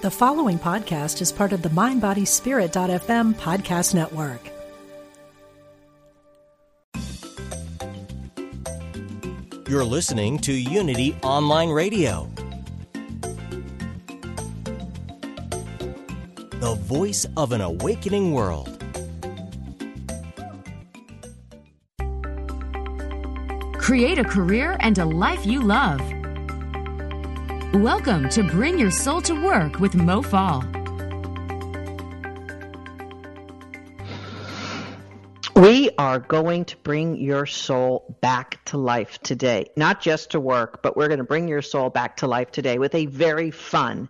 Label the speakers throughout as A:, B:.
A: The following podcast is part of the MindBodySpirit.fm podcast network.
B: You're listening to Unity Online Radio, the voice of an awakening world.
C: Create a career and a life you love. Welcome to Bring Your Soul to Work with Mo Fall.
D: We are going to bring your soul back to life today. Not just to work, but we're going to bring your soul back to life today with a very fun,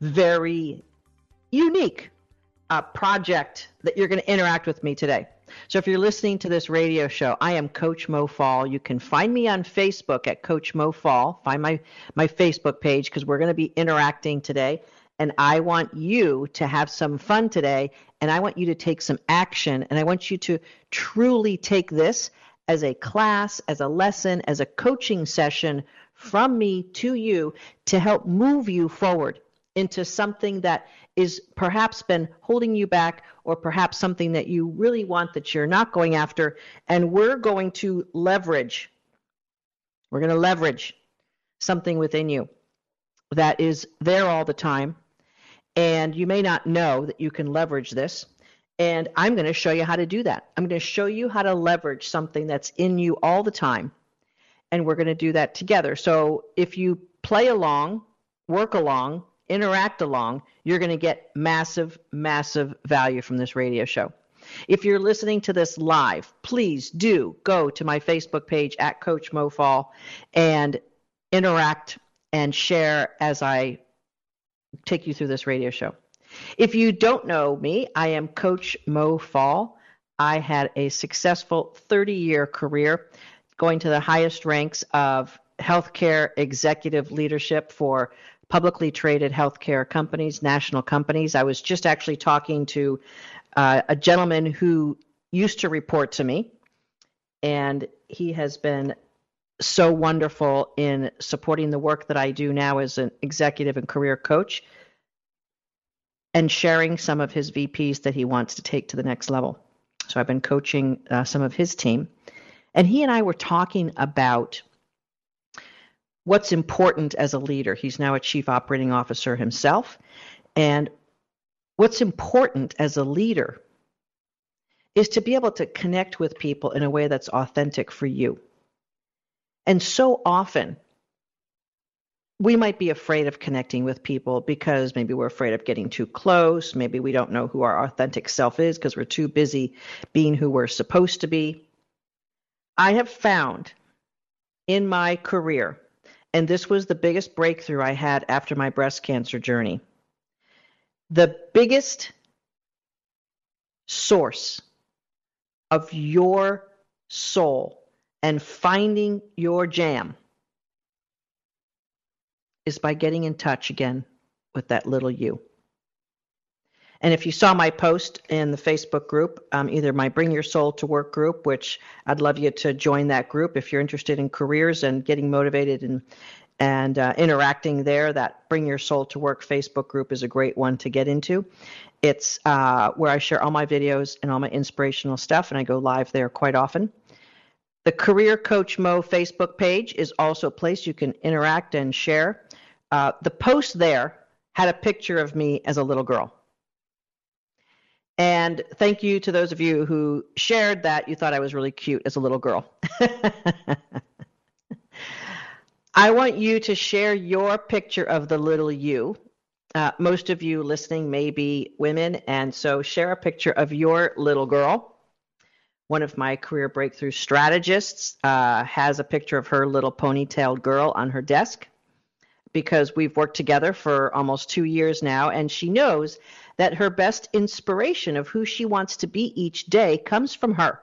D: very unique uh, project that you're going to interact with me today. So if you're listening to this radio show, I am Coach Mo Fall. You can find me on Facebook at Coach Mo Fall. Find my my Facebook page because we're going to be interacting today. And I want you to have some fun today, and I want you to take some action, and I want you to truly take this as a class, as a lesson, as a coaching session from me to you to help move you forward into something that is perhaps been holding you back or perhaps something that you really want that you're not going after and we're going to leverage we're going to leverage something within you that is there all the time and you may not know that you can leverage this and I'm going to show you how to do that. I'm going to show you how to leverage something that's in you all the time and we're going to do that together. So if you play along, work along, interact along, you're going to get massive, massive value from this radio show. If you're listening to this live, please do go to my Facebook page at Coach Mofall and interact and share as I take you through this radio show. If you don't know me, I am Coach Mo Fall. I had a successful 30 year career going to the highest ranks of healthcare executive leadership for publicly traded healthcare companies, national companies. I was just actually talking to uh, a gentleman who used to report to me, and he has been so wonderful in supporting the work that I do now as an executive and career coach and sharing some of his VPs that he wants to take to the next level. So I've been coaching uh, some of his team. And he and I were talking about what's important as a leader. He's now a chief operating officer himself. And what's important as a leader is to be able to connect with people in a way that's authentic for you. And so often, we might be afraid of connecting with people because maybe we're afraid of getting too close. Maybe we don't know who our authentic self is because we're too busy being who we're supposed to be. I have found in my career and this was the biggest breakthrough I had after my breast cancer journey. The biggest source of your soul and finding your jam is by getting in touch again with that little you. And if you saw my post in the Facebook group, um, either my Bring Your Soul to Work group, which I'd love you to join that group if you're interested in careers and getting motivated and and uh, interacting there. That Bring Your Soul to Work Facebook group is a great one to get into. It's uh, where I share all my videos and all my inspirational stuff, and I go live there quite often. The Career Coach Mo Facebook page is also a place you can interact and share. Uh, the post there had a picture of me as a little girl. And thank you to those of you who shared that you thought I was really cute as a little girl. I want you to share your picture of the little you. Uh, most of you listening may be women, and so share a picture of your little girl. One of my career breakthrough strategists uh, has a picture of her little ponytailed girl on her desk because we've worked together for almost two years now, and she knows that her best inspiration of who she wants to be each day comes from her.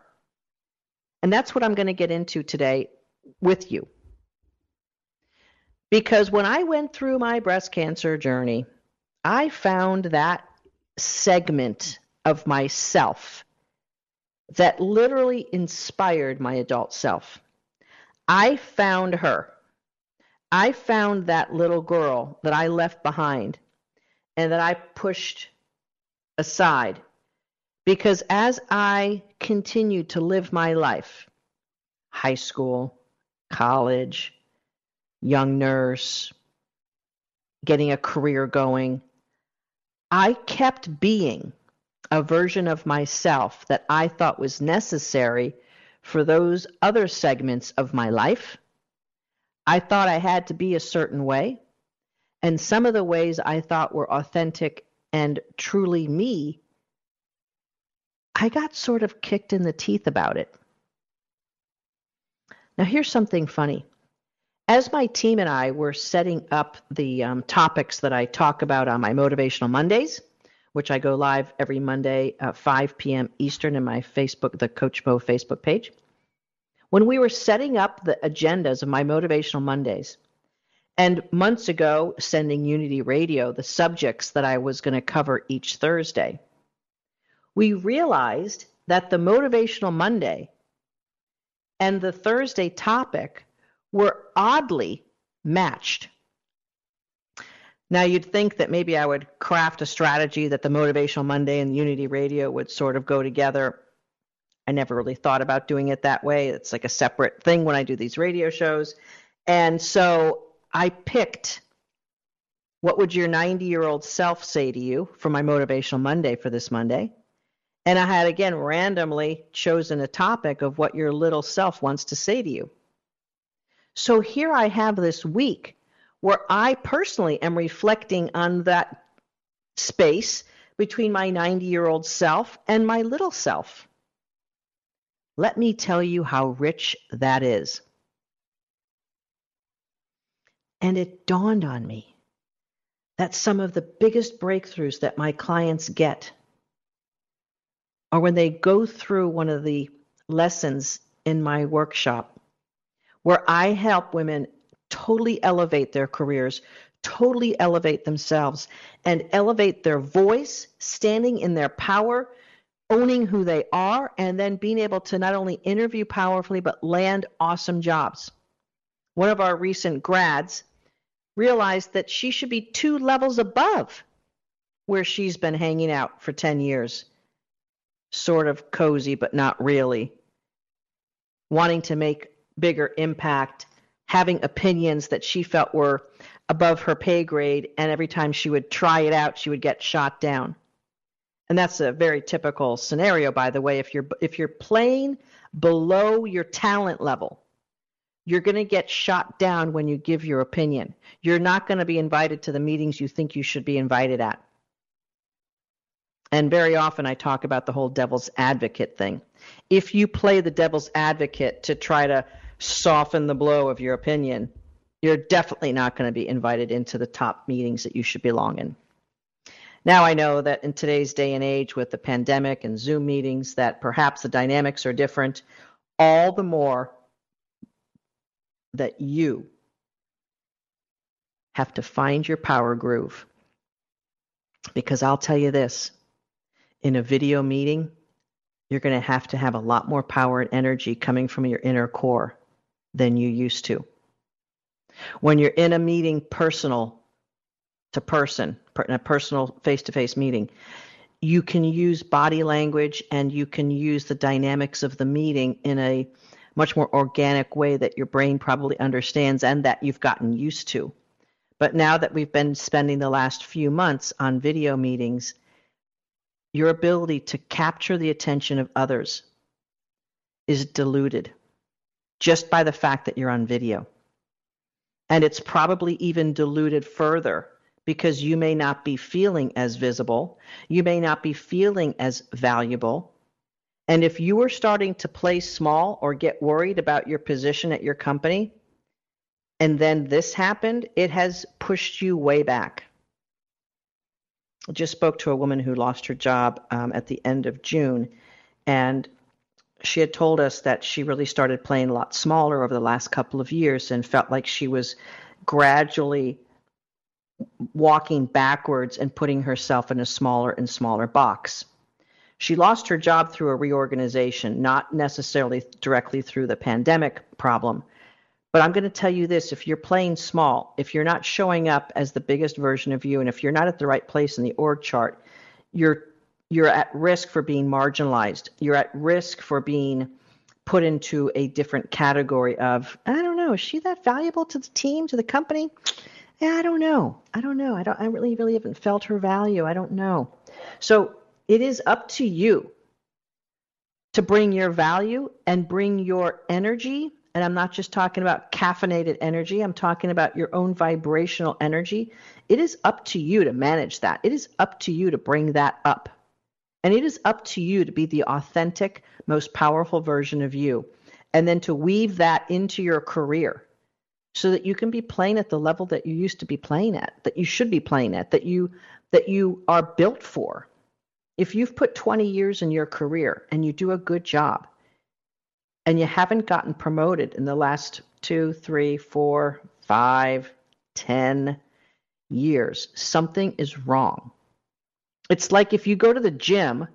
D: And that's what I'm going to get into today with you. Because when I went through my breast cancer journey, I found that segment of myself that literally inspired my adult self. I found her. I found that little girl that I left behind and that I pushed aside because as I continued to live my life, high school, college, young nurse, getting a career going, I kept being a version of myself that I thought was necessary for those other segments of my life. I thought I had to be a certain way. And some of the ways I thought were authentic and truly me, I got sort of kicked in the teeth about it. Now, here's something funny. As my team and I were setting up the um, topics that I talk about on my Motivational Mondays, which I go live every Monday at 5 p.m. Eastern in my Facebook, the Coach Mo Facebook page. When we were setting up the agendas of my Motivational Mondays, and months ago, sending Unity Radio the subjects that I was going to cover each Thursday, we realized that the Motivational Monday and the Thursday topic were oddly matched. Now, you'd think that maybe I would craft a strategy that the Motivational Monday and Unity Radio would sort of go together. I never really thought about doing it that way. It's like a separate thing when I do these radio shows. And so I picked what would your 90 year old self say to you for my Motivational Monday for this Monday? And I had again randomly chosen a topic of what your little self wants to say to you. So here I have this week where I personally am reflecting on that space between my 90 year old self and my little self. Let me tell you how rich that is. And it dawned on me that some of the biggest breakthroughs that my clients get are when they go through one of the lessons in my workshop where I help women totally elevate their careers, totally elevate themselves, and elevate their voice, standing in their power, owning who they are, and then being able to not only interview powerfully, but land awesome jobs. One of our recent grads realized that she should be two levels above where she's been hanging out for 10 years. Sort of cozy, but not really. Wanting to make bigger impact having opinions that she felt were above her pay grade, and every time she would try it out, she would get shot down. And that's a very typical scenario, by the way. If you're if you're playing below your talent level, you're going to get shot down when you give your opinion. You're not going to be invited to the meetings you think you should be invited at. And very often I talk about the whole devil's advocate thing. If you play the devil's advocate to try to soften the blow of your opinion, you're definitely not going to be invited into the top meetings that you should belong in. Now I know that in today's day and age with the pandemic and Zoom meetings that perhaps the dynamics are different, all the more that you have to find your power groove. Because I'll tell you this, in a video meeting, you're going to have to have a lot more power and energy coming from your inner core than you used to. When you're in a meeting personal to person, in a personal face to face meeting, you can use body language and you can use the dynamics of the meeting in a much more organic way that your brain probably understands and that you've gotten used to. But now that we've been spending the last few months on video meetings, your ability to capture the attention of others is diluted just by the fact that you're on video. And it's probably even diluted further because you may not be feeling as visible, you may not be feeling as valuable. And if you are starting to play small or get worried about your position at your company, and then this happened, it has pushed you way back. I just spoke to a woman who lost her job um, at the end of June, and she had told us that she really started playing a lot smaller over the last couple of years and felt like she was gradually walking backwards and putting herself in a smaller and smaller box. She lost her job through a reorganization, not necessarily directly through the pandemic problem, But I'm going to tell you this if you're playing small, if you're not showing up as the biggest version of you, and if you're not at the right place in the org chart, you're you're at risk for being marginalized. You're at risk for being put into a different category of, I don't know, is she that valuable to the team, to the company? Yeah, I don't know. I don't know. I don't I really really haven't felt her value. I don't know. So it is up to you to bring your value and bring your energy. And I'm not just talking about caffeinated energy, I'm talking about your own vibrational energy. It is up to you to manage that. It is up to you to bring that up. And it is up to you to be the authentic, most powerful version of you. And then to weave that into your career so that you can be playing at the level that you used to be playing at, that you should be playing at, that you that you are built for. If you've put 20 years in your career and you do a good job and you haven't gotten promoted in the last two, three, four, five, ten years, something is wrong. It's like if you go to the gym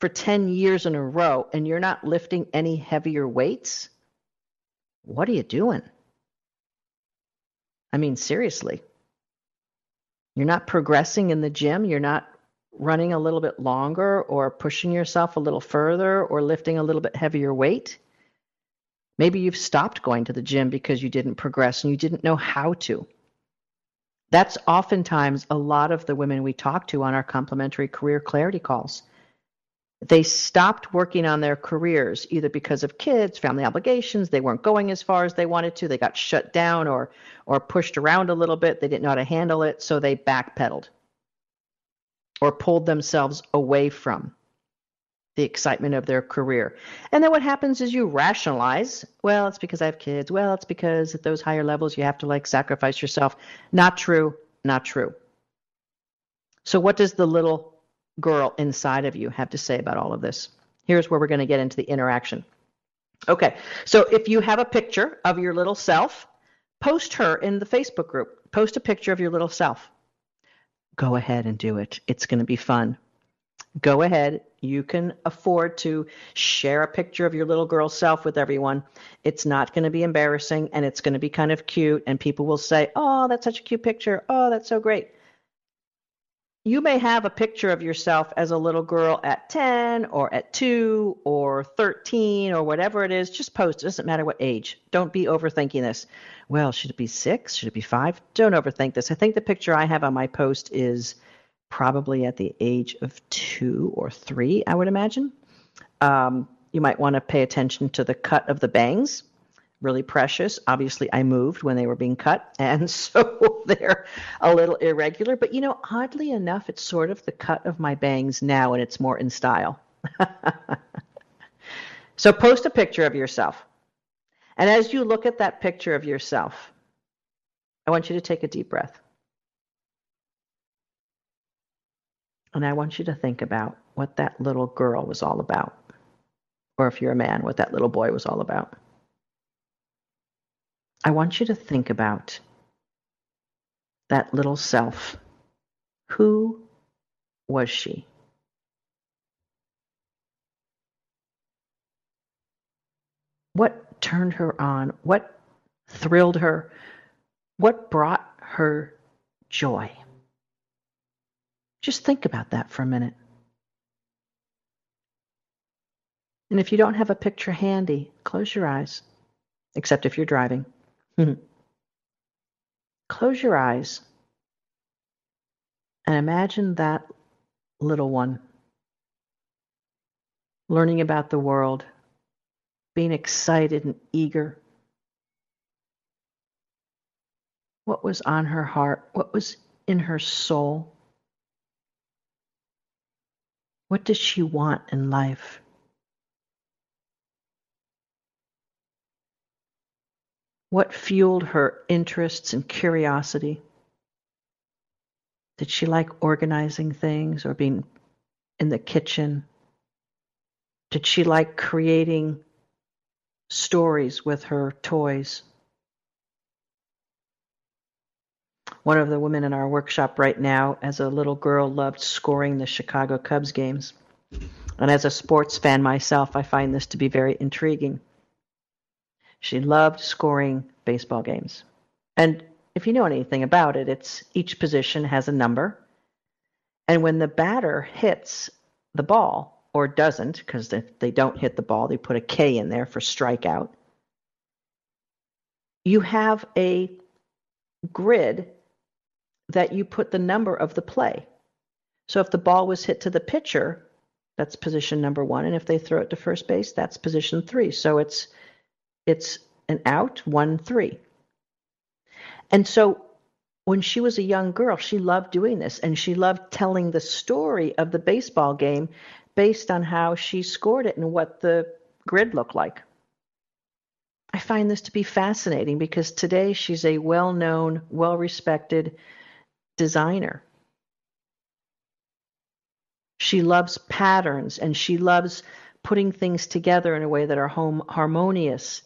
D: for 10 years in a row and you're not lifting any heavier weights, what are you doing? I mean, seriously. You're not progressing in the gym. You're not running a little bit longer or pushing yourself a little further or lifting a little bit heavier weight. Maybe you've stopped going to the gym because you didn't progress and you didn't know how to. That's oftentimes a lot of the women we talk to on our complimentary career clarity calls. They stopped working on their careers either because of kids, family obligations, they weren't going as far as they wanted to, they got shut down or or pushed around a little bit, they didn't know how to handle it, so they backpedaled or pulled themselves away from the excitement of their career. And then what happens is you rationalize, well, it's because I have kids. Well, it's because at those higher levels you have to like sacrifice yourself. Not true, not true. So what does the little girl inside of you have to say about all of this? Here's where we're going to get into the interaction. Okay, so if you have a picture of your little self, post her in the Facebook group. Post a picture of your little self. Go ahead and do it. It's going to be fun go ahead. You can afford to share a picture of your little girl self with everyone. It's not going to be embarrassing and it's going to be kind of cute, and people will say, Oh, that's such a cute picture. Oh, that's so great. You may have a picture of yourself as a little girl at 10 or at 2 or 13 or whatever it is. Just post. It doesn't matter what age. Don't be overthinking this. Well, should it be 6? Should it be 5? Don't overthink this. I think the picture I have on my post is probably at the age of two or three, I would imagine. Um, you might want to pay attention to the cut of the bangs. Really precious. Obviously, I moved when they were being cut, and so they're a little irregular. But you know, oddly enough, it's sort of the cut of my bangs now, and it's more in style. so post a picture of yourself. And as you look at that picture of yourself, I want you to take a deep breath. And I want you to think about what that little girl was all about. Or if you're a man, what that little boy was all about. I want you to think about that little self. Who was she? What turned her on? What thrilled her? What brought her joy? Just think about that for a minute. And if you don't have a picture handy, close your eyes, except if you're driving. Hmm. close your eyes and imagine that little one learning about the world, being excited and eager. What was on her heart? What was in her soul? What does she want in life? What fueled her interests and curiosity? Did she like organizing things or being in the kitchen? Did she like creating stories with her toys? One of the women in our workshop right now, as a little girl, loved scoring the Chicago Cubs games. And as a sports fan myself, I find this to be very intriguing. She loved scoring baseball games. And if you know anything about it, it's each position has a number. And when the batter hits the ball or doesn't, because if they don't hit the ball, they put a K in there for strikeout, you have a grid that you put the number of the play. So if the ball was hit to the pitcher, that's position number one, and if they throw it to first base, that's position three. So it's it's an out, one, three. And so when she was a young girl, she loved doing this, and she loved telling the story of the baseball game based on how she scored it and what the grid looked like. I find this to be fascinating because today she's a well known, well respected designer. She loves patterns and she loves putting things together in a way that are home harmonious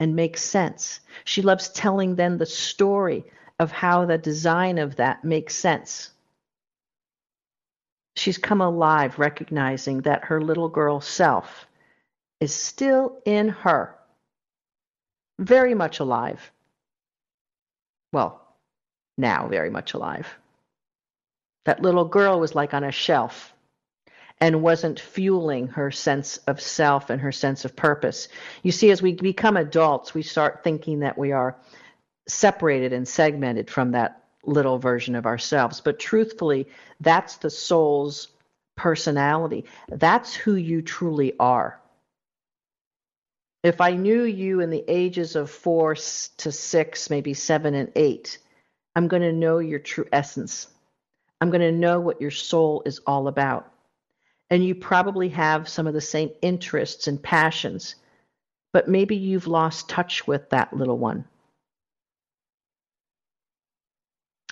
D: and make sense. She loves telling then the story of how the design of that makes sense. She's come alive recognizing that her little girl self is still in her very much alive. Well, now very much alive. That little girl was like on a shelf and wasn't fueling her sense of self and her sense of purpose. You see, as we become adults, we start thinking that we are separated and segmented from that little version of ourselves. But truthfully, that's the soul's personality. That's who you truly are. If I knew you in the ages of four to six, maybe seven and eight, I'm going to know your true essence. I'm going to know what your soul is all about. And you probably have some of the same interests and passions, but maybe you've lost touch with that little one.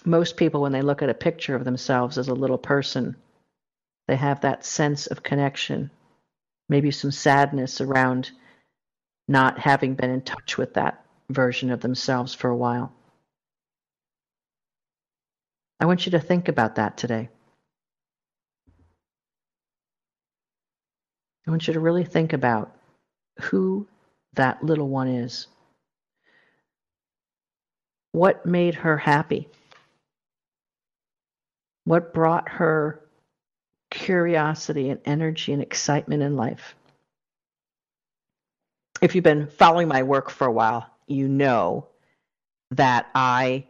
D: Most people, when they look at a picture of themselves as a little person, they have that sense of connection, maybe some sadness around not having been in touch with that version of themselves for a while. I want you to think about that today. I want you to really think about who that little one is. What made her happy? What brought her curiosity and energy and excitement in life? if you've been following my work for a while, you know that I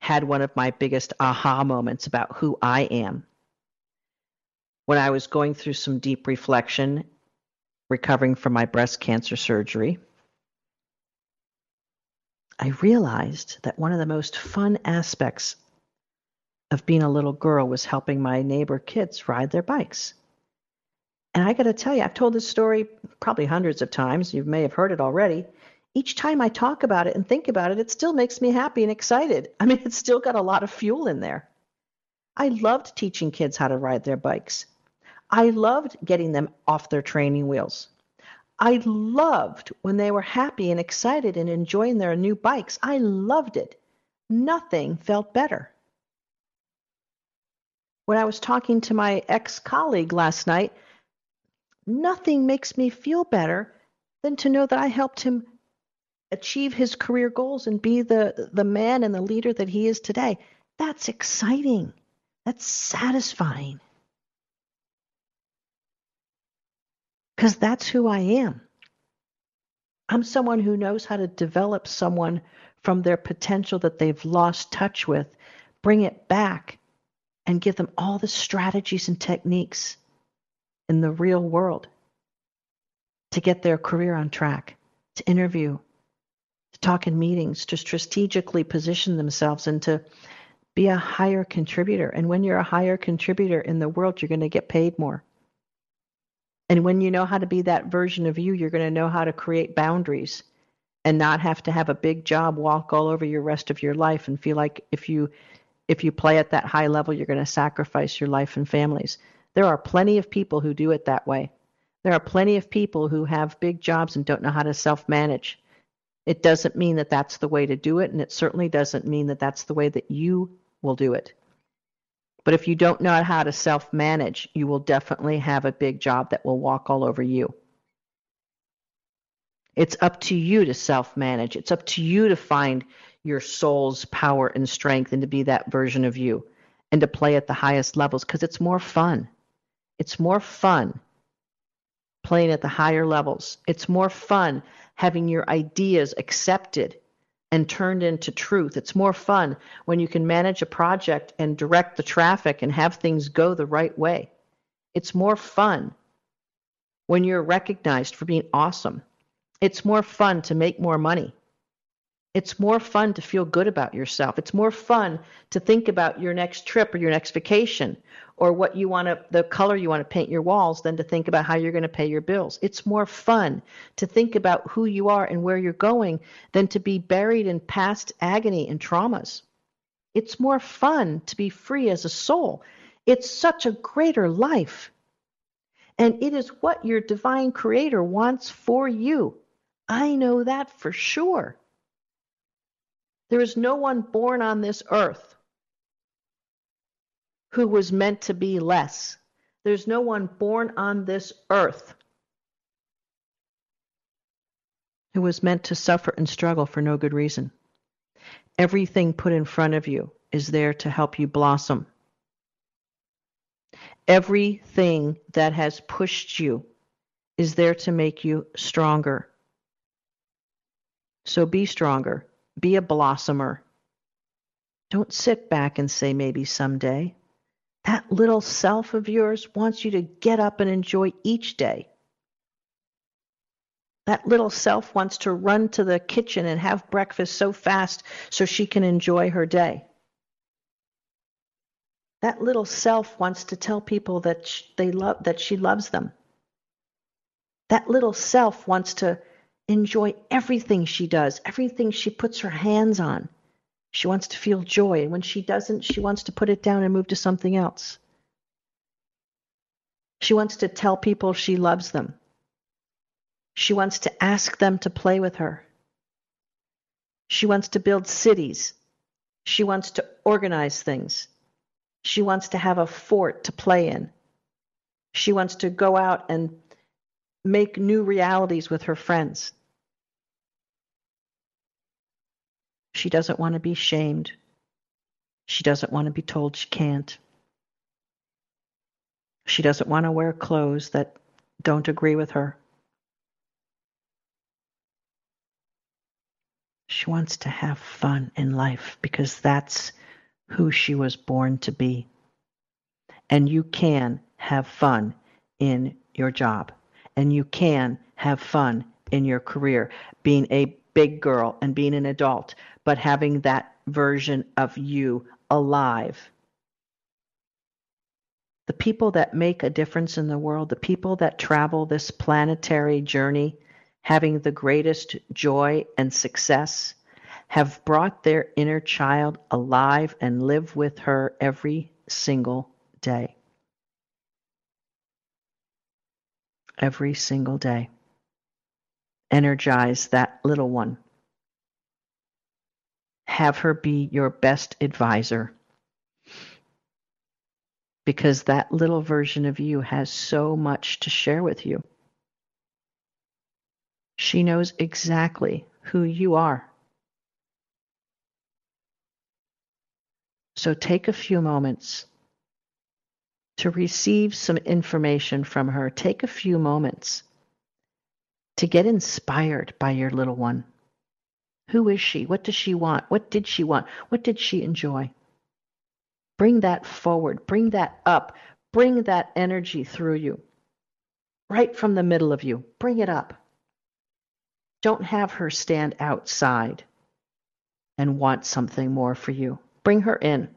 D: had one of my biggest aha moments about who I am. When I was going through some deep reflection, recovering from my breast cancer surgery, I realized that one of the most fun aspects of being a little girl was helping my neighbor kids ride their bikes. And I got to tell you, I've told this story probably hundreds of times. You may have heard it already. Each time I talk about it and think about it, it still makes me happy and excited. I mean, it's still got a lot of fuel in there. I loved teaching kids how to ride their bikes. I loved getting them off their training wheels. I loved when they were happy and excited and enjoying their new bikes. I loved it. Nothing felt better. When I was talking to my ex colleague last night, Nothing makes me feel better than to know that I helped him achieve his career goals and be the, the man and the leader that he is today. That's exciting. That's satisfying. Because that's who I am. I'm someone who knows how to develop someone from their potential that they've lost touch with, bring it back, and give them all the strategies and techniques in the real world to get their career on track, to interview, to talk in meetings, to strategically position themselves and to be a higher contributor. And when you're a higher contributor in the world, you're going to get paid more. And when you know how to be that version of you, you're going to know how to create boundaries and not have to have a big job walk all over your rest of your life and feel like if you if you play at that high level, you're going to sacrifice your life and families. There are plenty of people who do it that way. There are plenty of people who have big jobs and don't know how to self manage. It doesn't mean that that's the way to do it, and it certainly doesn't mean that that's the way that you will do it. But if you don't know how to self manage, you will definitely have a big job that will walk all over you. It's up to you to self manage. It's up to you to find your soul's power and strength and to be that version of you and to play at the highest levels because it's more fun. It's more fun playing at the higher levels. It's more fun having your ideas accepted and turned into truth. It's more fun when you can manage a project and direct the traffic and have things go the right way. It's more fun when you're recognized for being awesome. It's more fun to make more money. It's more fun to feel good about yourself. It's more fun to think about your next trip or your next vacation or what you want to, the color you want to paint your walls than to think about how you're going to pay your bills. It's more fun to think about who you are and where you're going than to be buried in past agony and traumas. It's more fun to be free as a soul. It's such a greater life. And it is what your divine creator wants for you. I know that for sure. There is no one born on this earth who was meant to be less. There's no one born on this earth who was meant to suffer and struggle for no good reason. Everything put in front of you is there to help you blossom. Everything that has pushed you is there to make you stronger. So be stronger. Be a blossomer. Don't sit back and say maybe someday. That little self of yours wants you to get up and enjoy each day. That little self wants to run to the kitchen and have breakfast so fast so she can enjoy her day. That little self wants to tell people that they love that she loves them. That little self wants to enjoy everything she does, everything she puts her hands on. She wants to feel joy, and when she doesn't, she wants to put it down and move to something else. She wants to tell people she loves them. She wants to ask them to play with her. She wants to build cities. She wants to organize things. She wants to have a fort to play in. She wants to go out and make new realities with her friends. She doesn't want to be shamed. She doesn't want to be told she can't. She doesn't want to wear clothes that don't agree with her. She wants to have fun in life because that's who she was born to be. And you can have fun in your job. And you can have fun in your career, being a big girl and being an adult, but having that version of you alive. The people that make a difference in the world, the people that travel this planetary journey, having the greatest joy and success, have brought their inner child alive and live with her every single day. Every single day. Energize that little one have her be your best advisor because that little version of you has so much to share with you. She knows exactly who you are. So take a few moments to receive some information from her. Take a few moments to get inspired by your little one. Who is she? What does she want? What did she want? What did she enjoy? Bring that forward. Bring that up. Bring that energy through you. Right from the middle of you. Bring it up. Don't have her stand outside and want something more for you. Bring her in.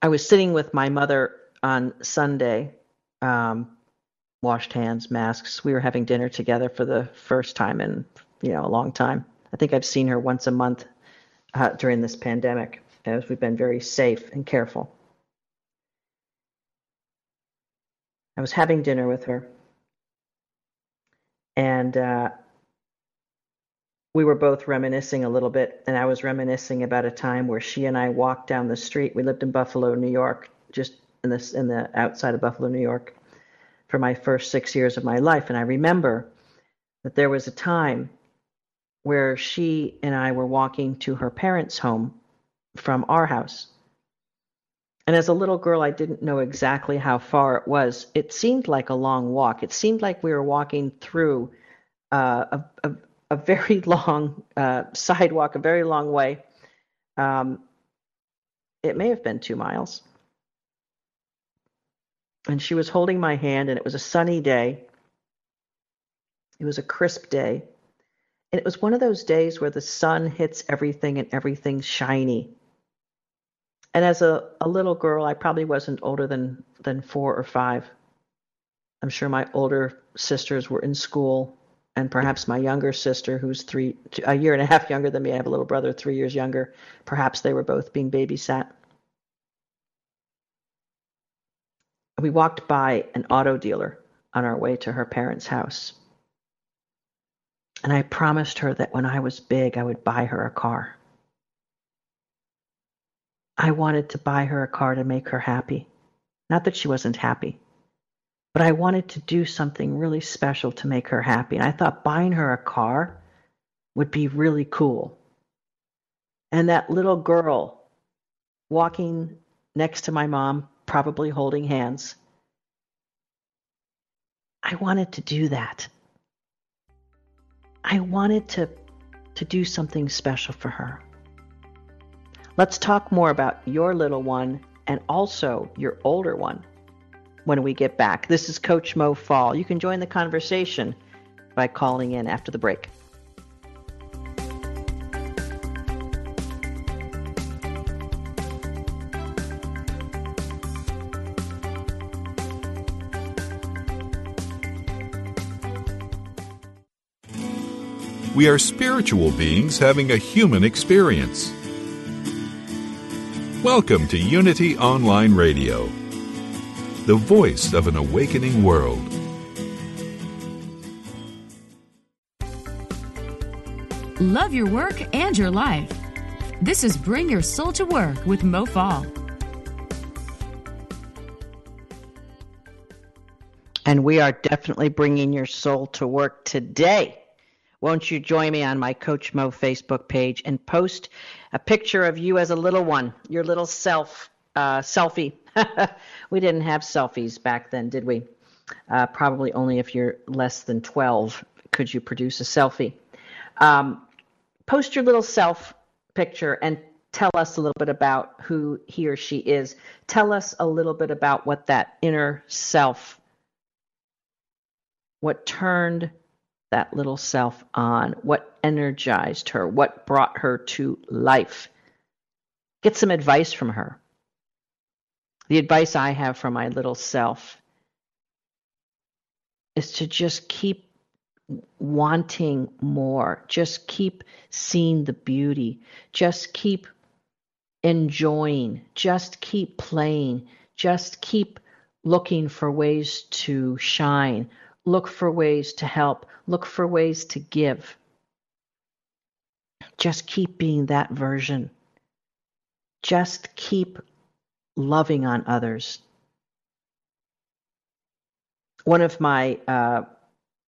D: I was sitting with my mother on Sunday um, washed hands, masks. We were having dinner together for the first time in you know a long time. I think I've seen her once a month uh, during this pandemic, as we've been very safe and careful. I was having dinner with her, and uh, we were both reminiscing a little bit. And I was reminiscing about a time where she and I walked down the street. We lived in Buffalo, New York, just in the in the outside of Buffalo, New York for my first six years of my life. And I remember that there was a time where she and I were walking to her parents' home from our house. And as a little girl, I didn't know exactly how far it was. It seemed like a long walk. It seemed like we were walking through uh, a, a, a, very long uh, sidewalk, a very long way. Um, it may have been two miles. And she was holding my hand, and it was a sunny day. It was a crisp day. And it was one of those days where the sun hits everything and everything's shiny. And as a, a little girl, I probably wasn't older than, than four or five. I'm sure my older sisters were in school, and perhaps my younger sister, who's three, a year and a half younger than me, I have a little brother three years younger, perhaps they were both being babysat. We walked by an auto dealer on our way to her parents' house. And I promised her that when I was big, I would buy her a car. I wanted to buy her a car to make her happy. Not that she wasn't happy, but I wanted to do something really special to make her happy. And I thought buying her a car would be really cool. And that little girl walking next to my mom, probably holding hands, I wanted to do that. I wanted to, to do something special for her. Let's talk more about your little one and also your older one when we get back. This is Coach Mo Fall. You can join the conversation by calling in after the break.
E: We are spiritual beings having a human experience. Welcome to Unity Online Radio, the voice of an awakening world.
C: Love your work and your life. This is Bring Your Soul to Work with Mo Fall.
D: And we are definitely bringing your soul to work today. Won't you join me on my Coach Mo Facebook page and post a picture of you as a little one, your little self uh, selfie? we didn't have selfies back then, did we? Uh, probably only if you're less than 12 could you produce a selfie. Um, post your little self picture and tell us a little bit about who he or she is. Tell us a little bit about what that inner self, what turned that little self on? What energized her? What brought her to life? Get some advice from her. The advice I have for my little self is to just keep wanting more, just keep seeing the beauty, just keep enjoying, just keep playing, just keep looking for ways to shine, look for ways to help, look for ways to give. Just keep being that version. Just keep loving on others. One of my uh,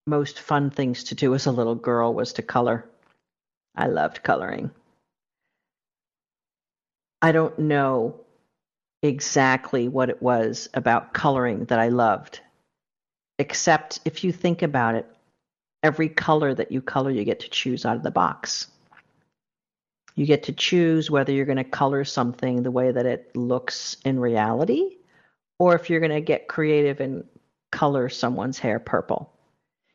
D: most fun things to do as a little girl was to color. I loved coloring. I don't know exactly what it was about coloring that I loved, except if you think about it, every color that you color, you get to choose out of the box. You get to choose whether you're going to color something the way that it looks in reality, or if you're going to get creative and color someone's hair purple.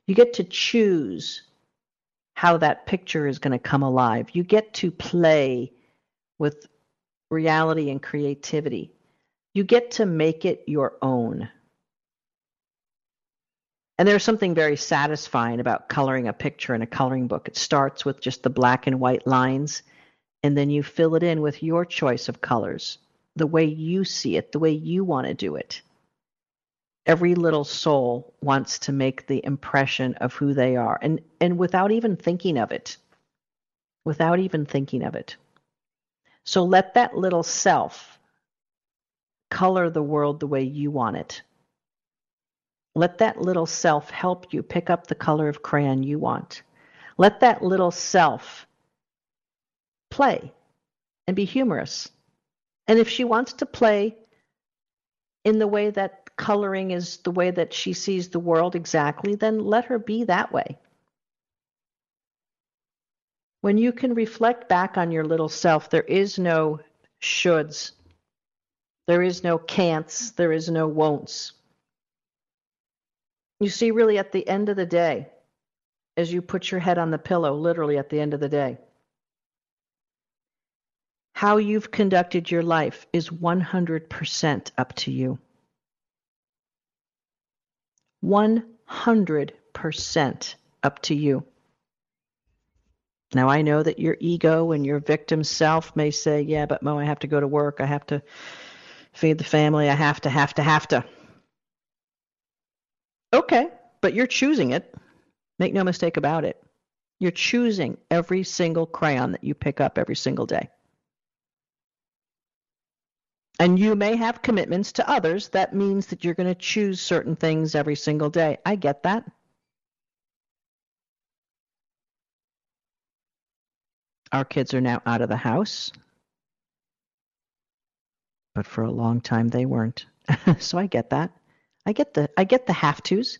D: You get to choose how that picture is going to come alive. You get to play with reality and creativity. You get to make it your own. And there's something very satisfying about coloring a picture in a coloring book. It starts with just the black and white lines, and then you fill it in with your choice of colors, the way you see it, the way you want to do it. Every little soul wants to make the impression of who they are, and, and without even thinking of it. Without even thinking of it. So let that little self color the world the way you want it Let that little self help you pick up the color of crayon you want. Let that little self play and be humorous. And if she wants to play in the way that coloring is the way that she sees the world exactly, then let her be that way. When you can reflect back on your little self, there is no shoulds, there is no can'ts, there is no won'ts. You see, really, at the end of the day, as you put your head on the pillow, literally at the end of the day, how you've conducted your life is 100% up to you. 100% up to you. Now, I know that your ego and your victim self may say, yeah, but Mo, I have to go to work. I have to feed the family. I have to, have to, have to. Okay, but you're choosing it. Make no mistake about it. You're choosing every single crayon that you pick up every single day. And you may have commitments to others. That means that you're going to choose certain things every single day. I get that. Our kids are now out of the house. But for a long time they weren't. so I get that. I get the I get the have tos,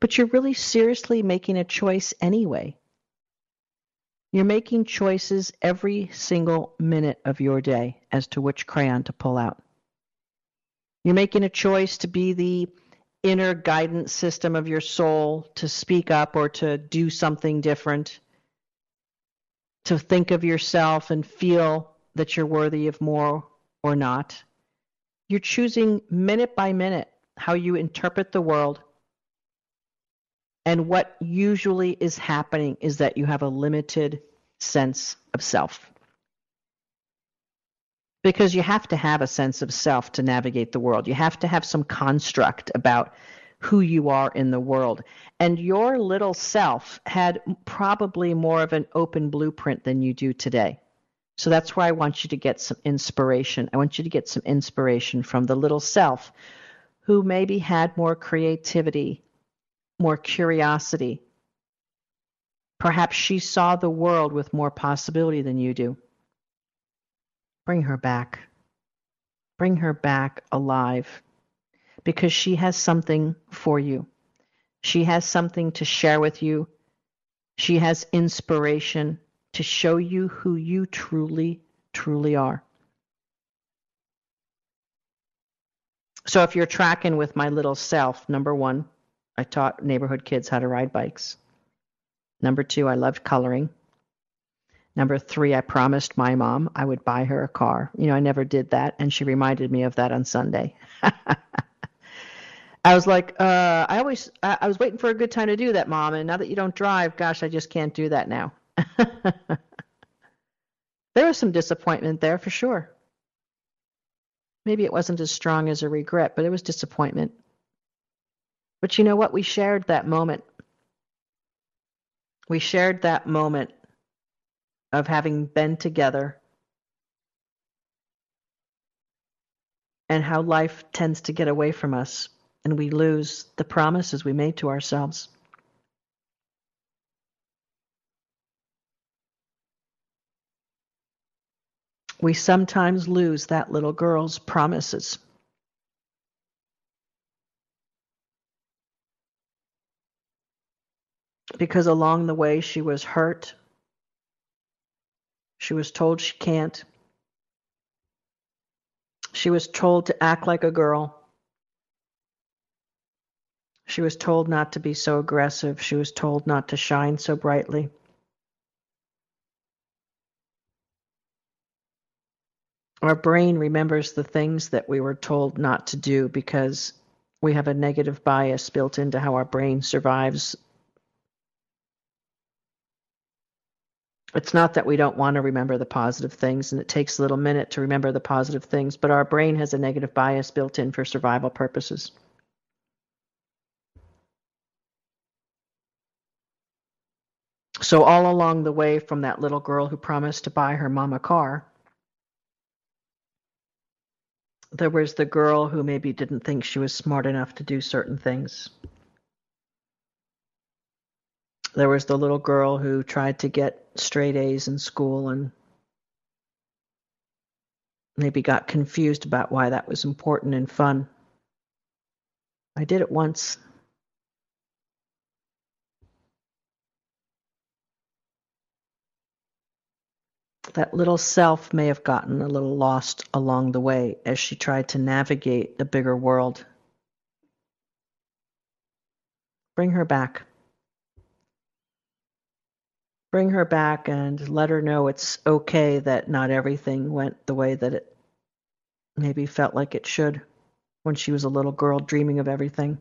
D: but you're really seriously making a choice anyway. You're making choices every single minute of your day as to which crayon to pull out. You're making a choice to be the inner guidance system of your soul, to speak up or to do something different, to think of yourself and feel that you're worthy of more or not. You're choosing minute by minute how you interpret the world. And what usually is happening is that you have a limited sense of self. Because you have to have a sense of self to navigate the world. You have to have some construct about who you are in the world. And your little self had probably more of an open blueprint than you do today. So that's where I want you to get some inspiration. I want you to get some inspiration from the little self who maybe had more creativity, more curiosity. Perhaps she saw the world with more possibility than you do. Bring her back. Bring her back alive because she has something for you. She has something to share with you. She has inspiration to show you who you truly, truly are. So if you're tracking with my little self, number one, I taught neighborhood kids how to ride bikes. Number two, I loved coloring. Number three, I promised my mom I would buy her a car. You know, I never did that, and she reminded me of that on Sunday. I was like, uh, I always, I, I was waiting for a good time to do that, mom. And now that you don't drive, gosh, I just can't do that now. there was some disappointment there for sure. Maybe it wasn't as strong as a regret, but it was disappointment. But you know what? We shared that moment. We shared that moment of having been together and how life tends to get away from us and we lose the promises we made to ourselves. We sometimes lose that little girl's promises. Because along the way she was hurt. She was told she can't. She was told to act like a girl. She was told not to be so aggressive. She was told not to shine so brightly. Our brain remembers the things that we were told not to do because we have a negative bias built into how our brain survives. It's not that we don't want to remember the positive things, and it takes a little minute to remember the positive things, but our brain has a negative bias built in for survival purposes. So, all along the way from that little girl who promised to buy her mom a car There was the girl who maybe didn't think she was smart enough to do certain things. There was the little girl who tried to get straight A's in school and maybe got confused about why that was important and fun. I did it once. That little self may have gotten a little lost along the way as she tried to navigate the bigger world. Bring her back. Bring her back and let her know it's okay that not everything went the way that it maybe felt like it should when she was a little girl dreaming of everything.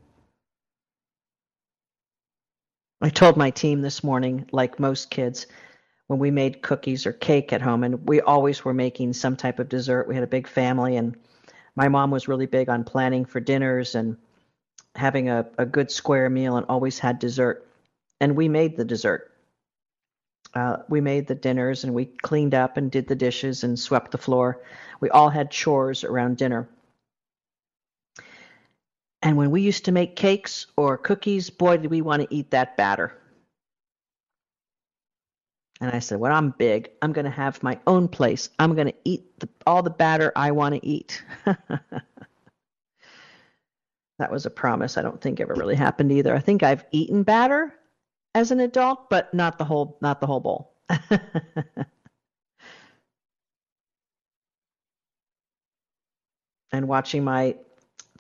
D: I told my team this morning, like most kids, when we made cookies or cake at home, and we always were making some type of dessert. We had a big family, and my mom was really big on planning for dinners and having a, a good square meal and always had dessert. And we made the dessert. Uh, we made the dinners and we cleaned up and did the dishes and swept the floor. We all had chores around dinner. And when we used to make cakes or cookies, boy, did we want to eat that batter. And I said, When I'm big, I'm going to have my own place. I'm going to eat the, all the batter I want to eat. that was a promise I don't think ever really happened either. I think I've eaten batter as an adult, but not the whole not the whole bowl. and watching my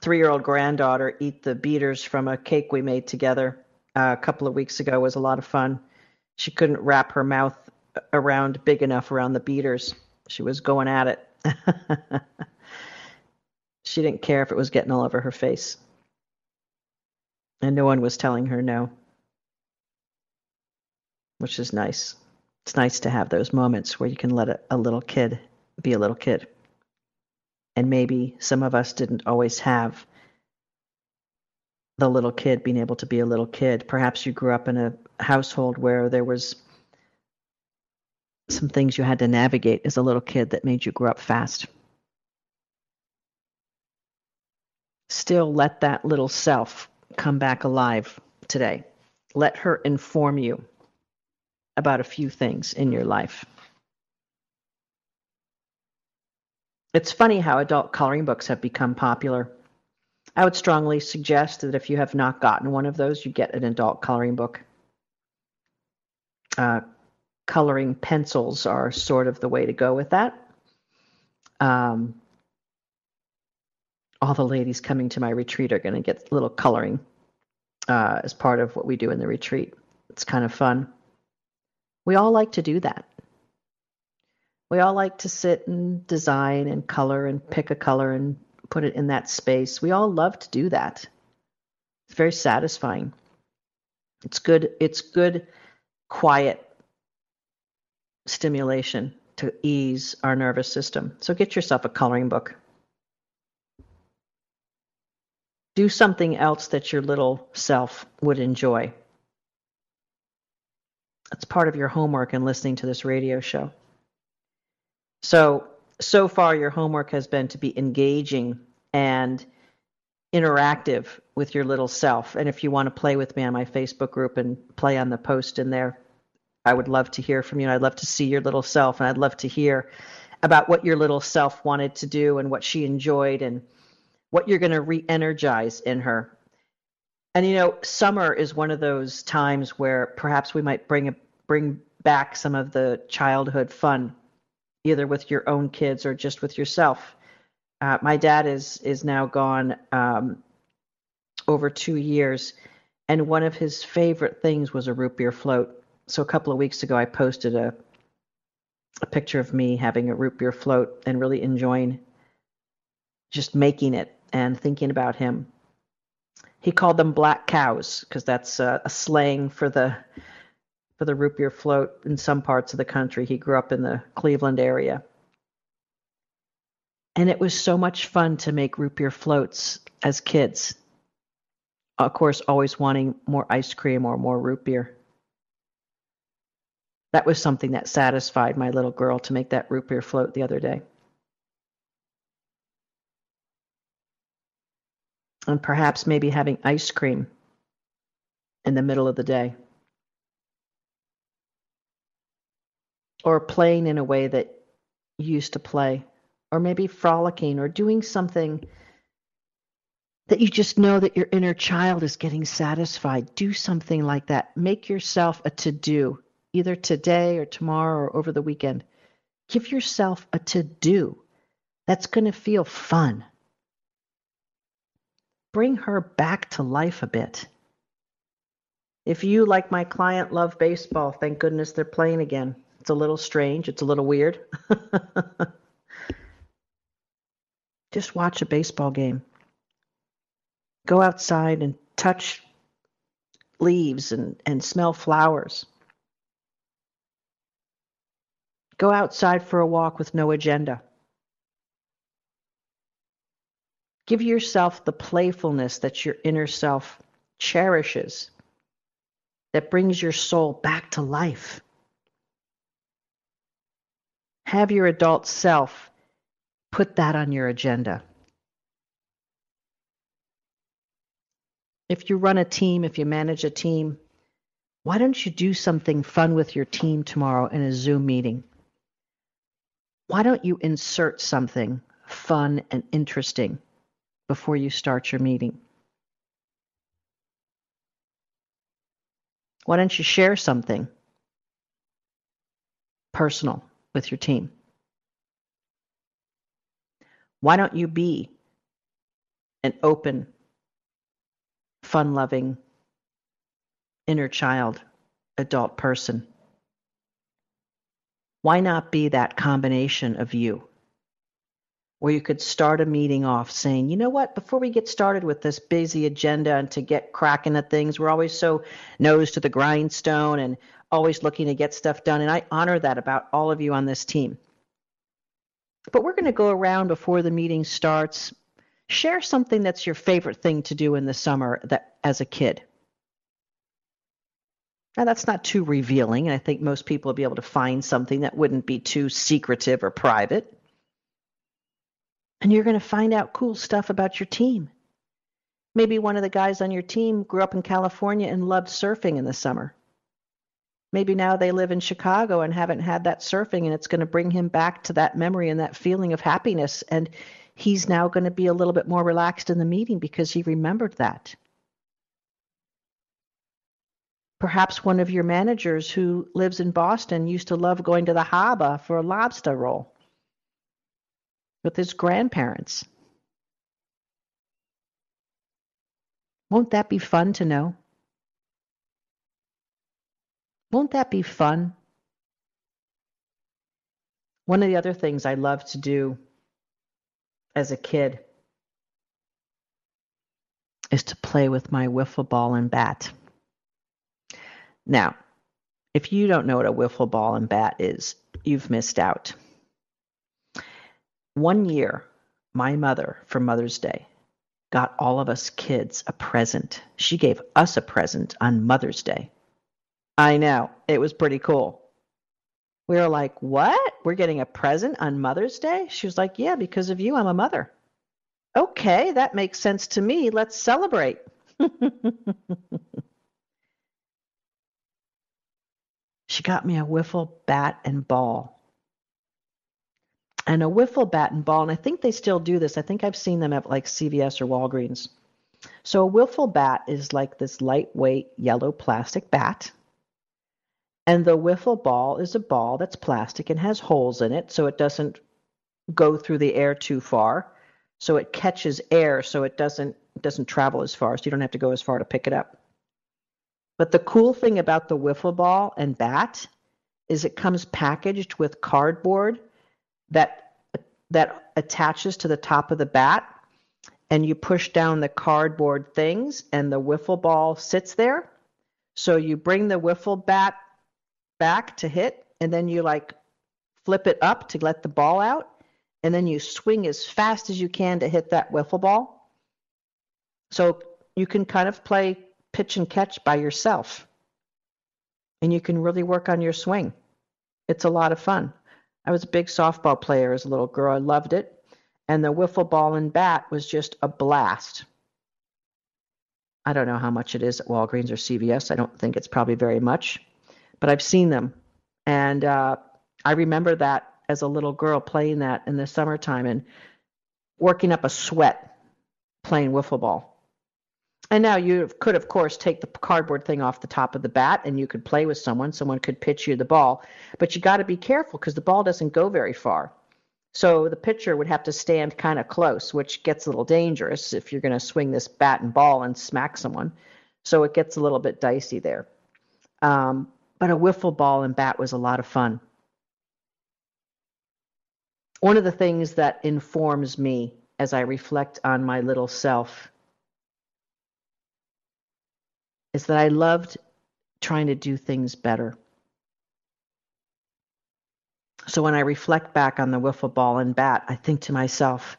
D: three-year-old granddaughter eat the beaters from a cake we made together uh, a couple of weeks ago was a lot of fun she couldn't wrap her mouth around big enough around the beaters. She was going at it. she didn't care if it was getting all over her face. And no one was telling her no, which is nice. It's nice to have those moments where you can let a, a little kid be a little kid. And maybe some of us didn't always have the little kid being able to be a little kid. Perhaps you grew up in a household where there was some things you had to navigate as a little kid that made you grow up fast. Still let that little self come back alive today. Let her inform you about a few things in your life. It's funny how adult coloring books have become popular. I would strongly suggest that if you have not gotten one of those, you get an adult coloring book. Uh, coloring pencils are sort of the way to go with that. Um, all the ladies coming to my retreat are going to get a little coloring uh, as part of what we do in the retreat. It's kind of fun. We all like to do that. We all like to sit and design and color and pick a color and put it in that space. We all love to do that. It's very satisfying. It's good it's good quiet stimulation to ease our nervous system. So get yourself a coloring book. Do something else that your little self would enjoy. That's part of your homework in listening to this radio show. So so far your homework has been to be engaging and interactive with your little self. And if you want to play with me on my Facebook group and play on the post in there, I would love to hear from you. And I'd love to see your little self, and I'd love to hear about what your little self wanted to do and what she enjoyed and what you're going to re energize in her. And you know, summer is one of those times where perhaps we might bring a, bring back some of the childhood fun either with your own kids or just with yourself. Uh, my dad is is now gone um, over two years, and one of his favorite things was a root beer float. So a couple of weeks ago, I posted a a picture of me having a root beer float and really enjoying just making it and thinking about him. He called them black cows because that's a, a slang for the for the root beer float in some parts of the country. He grew up in the Cleveland area. And it was so much fun to make root beer floats as kids. Of course, always wanting more ice cream or more root beer. That was something that satisfied my little girl to make that root beer float the other day. and perhaps maybe having ice cream in the middle of the day. Or playing in a way that you used to play, or maybe frolicking or doing something that you just know that your inner child is getting satisfied. Do something like that. Make yourself a to do, either today or tomorrow or over the weekend. Give yourself a to do that's going to feel fun. Bring her back to life a bit. If you, like my client, love baseball, thank goodness they're playing again. It's a little strange, it's a little weird. Just watch a baseball game. Go outside and touch leaves and, and smell flowers. Go outside for a walk with no agenda. Give yourself the playfulness that your inner self cherishes, that brings your soul back to life. Have your adult self put that on your agenda. If you run a team, if you manage a team, why don't you do something fun with your team tomorrow in a Zoom meeting? Why don't you insert something fun and interesting before you start your meeting? Why don't you share something personal with your team? Why don't you be an open, fun loving, inner child, adult person? Why not be that combination of you? Where you could start a meeting off saying, you know what, before we get started with this busy agenda and to get cracking at things, we're always so nose to the grindstone and always looking to get stuff done. And I honor that about all of you on this team. But we're going to go around before the meeting starts. Share something that's your favorite thing to do in the summer that as a kid. Now that's not too revealing, and I think most people will be able to find something that wouldn't be too secretive or private. And you're going to find out cool stuff about your team. Maybe one of the guys on your team grew up in California and loved surfing in the summer. Maybe now they live in Chicago and haven't had that surfing, and it's going to bring him back to that memory and that feeling of happiness. And he's now going to be a little bit more relaxed in the meeting because he remembered that. Perhaps one of your managers who lives in Boston used to love going to the harbor for a lobster roll with his grandparents. Won't that be fun to know? Won't that be fun? One of the other things I loved to do as a kid is to play with my wiffle ball and bat. Now, if you don't know what a wiffle ball and bat is, you've missed out. One year, my mother, for Mother's Day, got all of us kids a present. She gave us a present on Mother's Day. I know. It was pretty cool. We were like, What? We're getting a present on Mother's Day? She was like, Yeah, because of you, I'm a mother. Okay, that makes sense to me. Let's celebrate. she got me a wiffle bat and ball. And a wiffle bat and ball, and I think they still do this. I think I've seen them at like CVS or Walgreens. So a wiffle bat is like this lightweight yellow plastic bat and the wiffle ball is a ball that's plastic and has holes in it so it doesn't go through the air too far. So it catches air so it doesn't doesn't travel as far, so you don't have to go as far to pick it up. But the cool thing about the wiffle ball and bat is it comes packaged with cardboard that that attaches to the top of the bat and you push down the cardboard things and the wiffle ball sits there. So you bring the wiffle bat back to hit, and then you like flip it up to let the ball out, and then you swing as fast as you can to hit that wiffle ball. So you can kind of play pitch and catch by yourself, and you can really work on your swing. It's a lot of fun. I was a big softball player as a little girl. I loved it. And the wiffle ball and bat was just a blast. I don't know how much it is at Walgreens or CVS. I don't think it's probably very much, but I've seen them. And uh, I remember that as a little girl playing that in the summertime and working up a sweat playing wiffle ball. And now you could, of course, take the cardboard thing off the top of the bat and you could play with someone. Someone could pitch you the ball, but you got to be careful because the ball doesn't go very far. So the pitcher would have to stand kind of close, which gets a little dangerous if you're going to swing this bat and ball and smack someone. So it gets a little bit dicey there. Um, but a wiffle ball and bat was a lot of fun. One of the things that informs me as I reflect on my little self is that I loved trying to do things better. So when I reflect back on the wiffle ball and bat, I think to myself,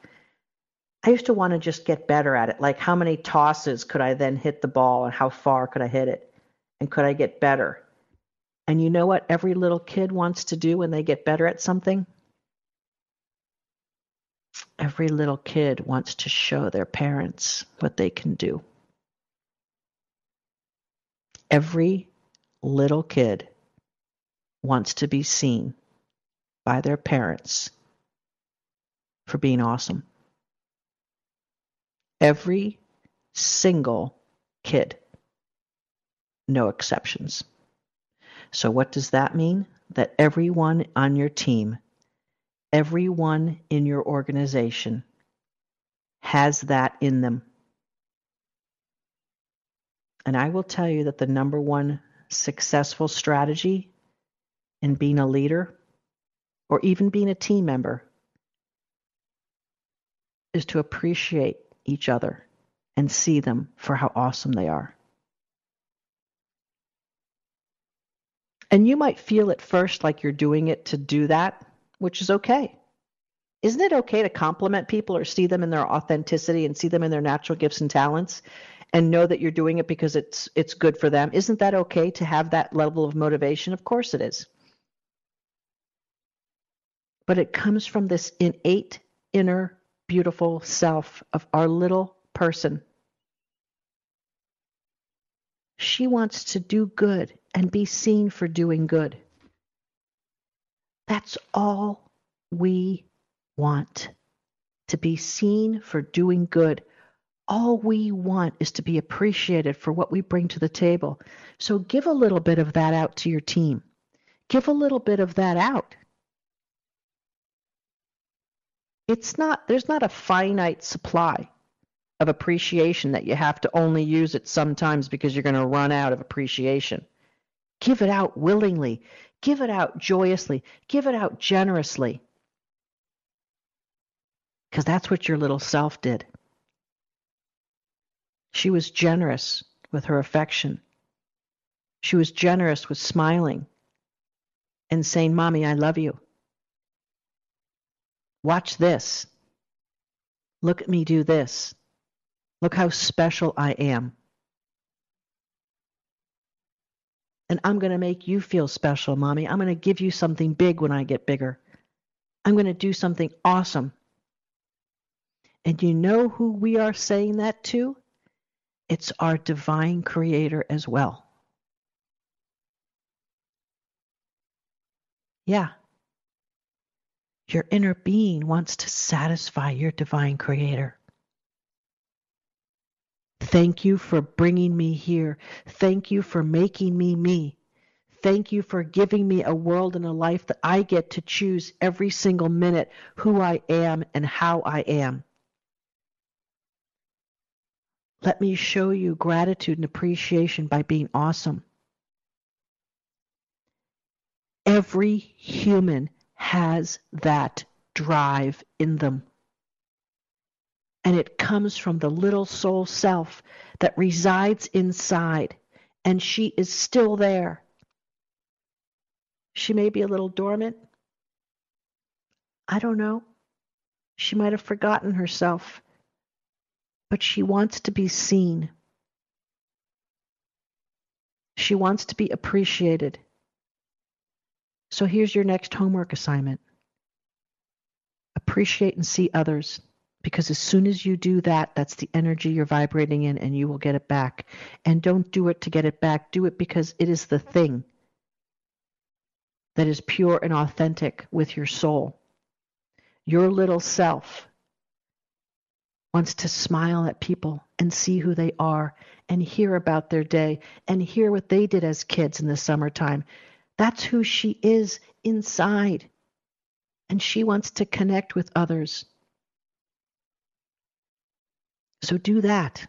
D: I used to want to just get better at it. Like, how many tosses could I then hit the ball and how far could I hit it? And could I get better? And you know what every little kid wants to do when they get better at something? Every little kid wants to show their parents what they can do. Every little kid wants to be seen by their parents for being awesome. Every single kid, no exceptions. So, what does that mean? That everyone on your team, everyone in your organization has that in them. And I will tell you that the number one successful strategy in being a leader or even being a team member is to appreciate each other and see them for how awesome they are. And you might feel at first like you're doing it to do that, which is okay. Isn't it okay to compliment people or see them in their authenticity and see them in their natural gifts and talents and know that you're doing it because it's it's good for them. Isn't that okay to have that level of motivation? Of course it is. But it comes from this innate inner beautiful self of our little person. She wants to do good and be seen for doing good. That's all we want to be seen for doing good all we want is to be appreciated for what we bring to the table. So give a little bit of that out to your team. Give a little bit of that out. It's not there's not a finite supply of appreciation that you have to only use it sometimes because you're going to run out of appreciation. Give it out willingly. Give it out joyously. Give it out generously. Because that's what your little self did. She was generous with her affection. She was generous with smiling and saying, Mommy, I love you. Watch this. Look at me do this. Look how special I am. And I'm going to make you feel special, Mommy. I'm going to give you something big when I get bigger. I'm going to do something awesome. And you know who we are saying that to? it's our divine creator as well. Yeah. Your inner being wants to satisfy your divine creator. Thank you for bringing me here. Thank you for making me me. Thank you for giving me a world and a life that I get to choose every single minute who I am and how I am. Let me show you gratitude and appreciation by being awesome. Every human has that drive in them. And it comes from the little soul self that resides inside, and she is still there. She may be a little dormant. I don't know. She might have forgotten herself but she wants to be seen. She wants to be appreciated. So here's your next homework assignment appreciate and see others Because as soon as you do that, that's the energy you're vibrating in, and you will get it back. And don't do it to get it back. Do it because it is the thing that is pure and authentic with your soul. Your little self wants to smile at people and see who they are and hear about their day and hear what they did as kids in the summertime. That's who she is inside. And she wants to connect with others. So do that.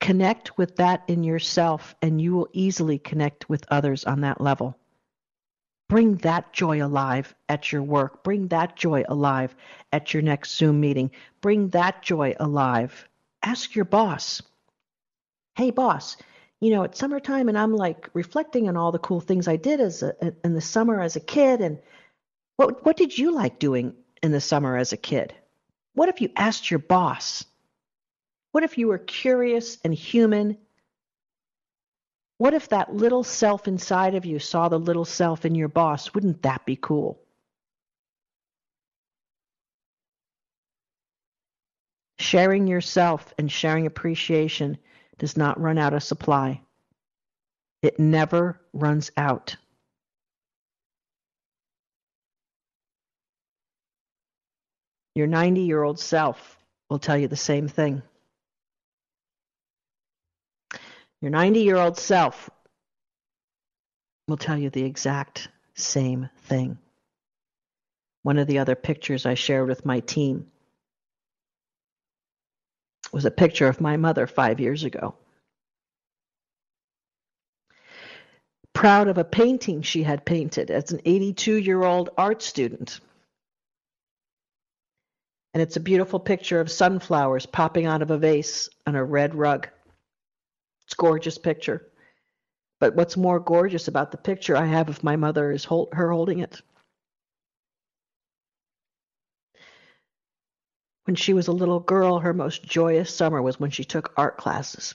D: Connect with that in yourself, and you will easily connect with others on that level. Bring that joy alive at your work. Bring that joy alive at your next Zoom meeting. Bring that joy alive. Ask your boss, hey, boss, you know, it's summertime and I'm like reflecting on all the cool things I did as a, in the summer as a kid. And what, what did you like doing in the summer as a kid? What if you asked your boss? What if you were curious and human? What if that little self inside of you saw the little self in your boss? Wouldn't that be cool? Sharing yourself and sharing appreciation does not run out of supply. It never runs out. Your 90 year old self will tell you the same thing. Your 90 year old self will tell you the exact same thing. One of the other pictures I shared with my team was a picture of my mother five years ago. Proud of a painting she had painted as an 82 year old art student. And it's a beautiful picture of sunflowers popping out of a vase on a red rug. It's a gorgeous picture. But what's more gorgeous about the picture I have of my mother is hold, her holding it. When she was a little girl, her most joyous summer was when she took art classes.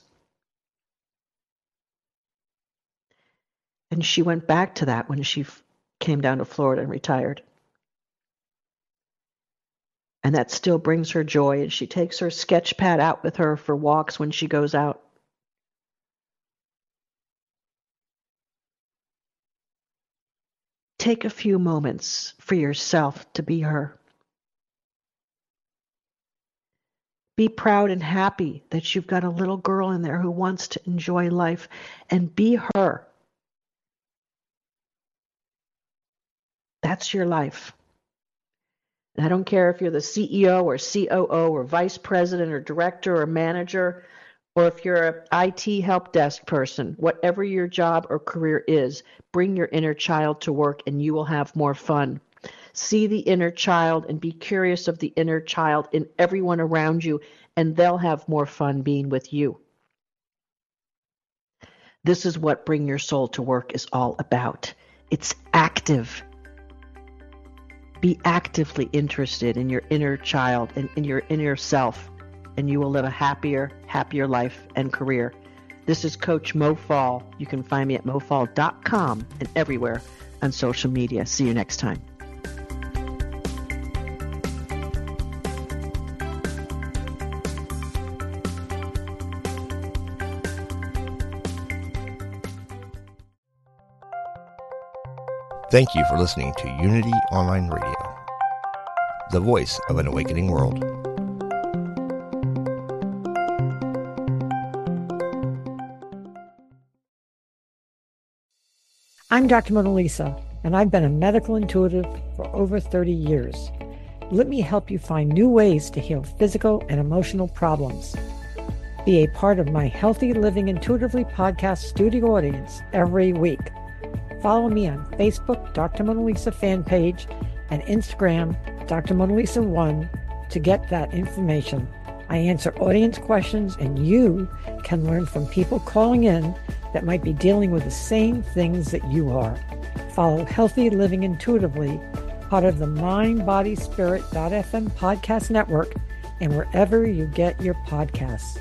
D: And she went back to that when she came down to Florida and retired. And that still brings her joy, and she takes her sketch pad out with her for walks when she goes out. Take a few moments for yourself to be her. Be proud and happy that you've got a little girl in there who wants to enjoy life and be her. That's your life. I don't care if you're the CEO or COO or vice president or director or manager, or if you're an IT help desk person, whatever your job or career is, bring your inner child to work and you will have more fun. See the inner child and be curious of the inner child in everyone around you, and they'll have more fun being with you. This is what Bring Your Soul to Work is all about. It's active. Be actively interested in your inner child and in your inner self, and you will live a happier, happier life and career. This is Coach Mo Fall. You can find me at mofall.com and everywhere on social media. See you next time.
B: Thank you for listening to Unity Online Radio, the voice of an awakening world.
F: I'm Dr. Mona Lisa, and I've been a medical intuitive for over 30 years. Let me help you find new ways to heal physical and emotional problems. Be a part of my Healthy Living Intuitively podcast studio audience every week. Follow me on Facebook, Dr. Mona Lisa fan page, and Instagram, Dr. Mona Lisa 1 to get that information. I answer audience questions, and you can learn from people calling in that might be dealing with the same things that you are. Follow Healthy Living Intuitively, part of the Mind, Body, Spirit.fm podcast network, and wherever you get your podcasts.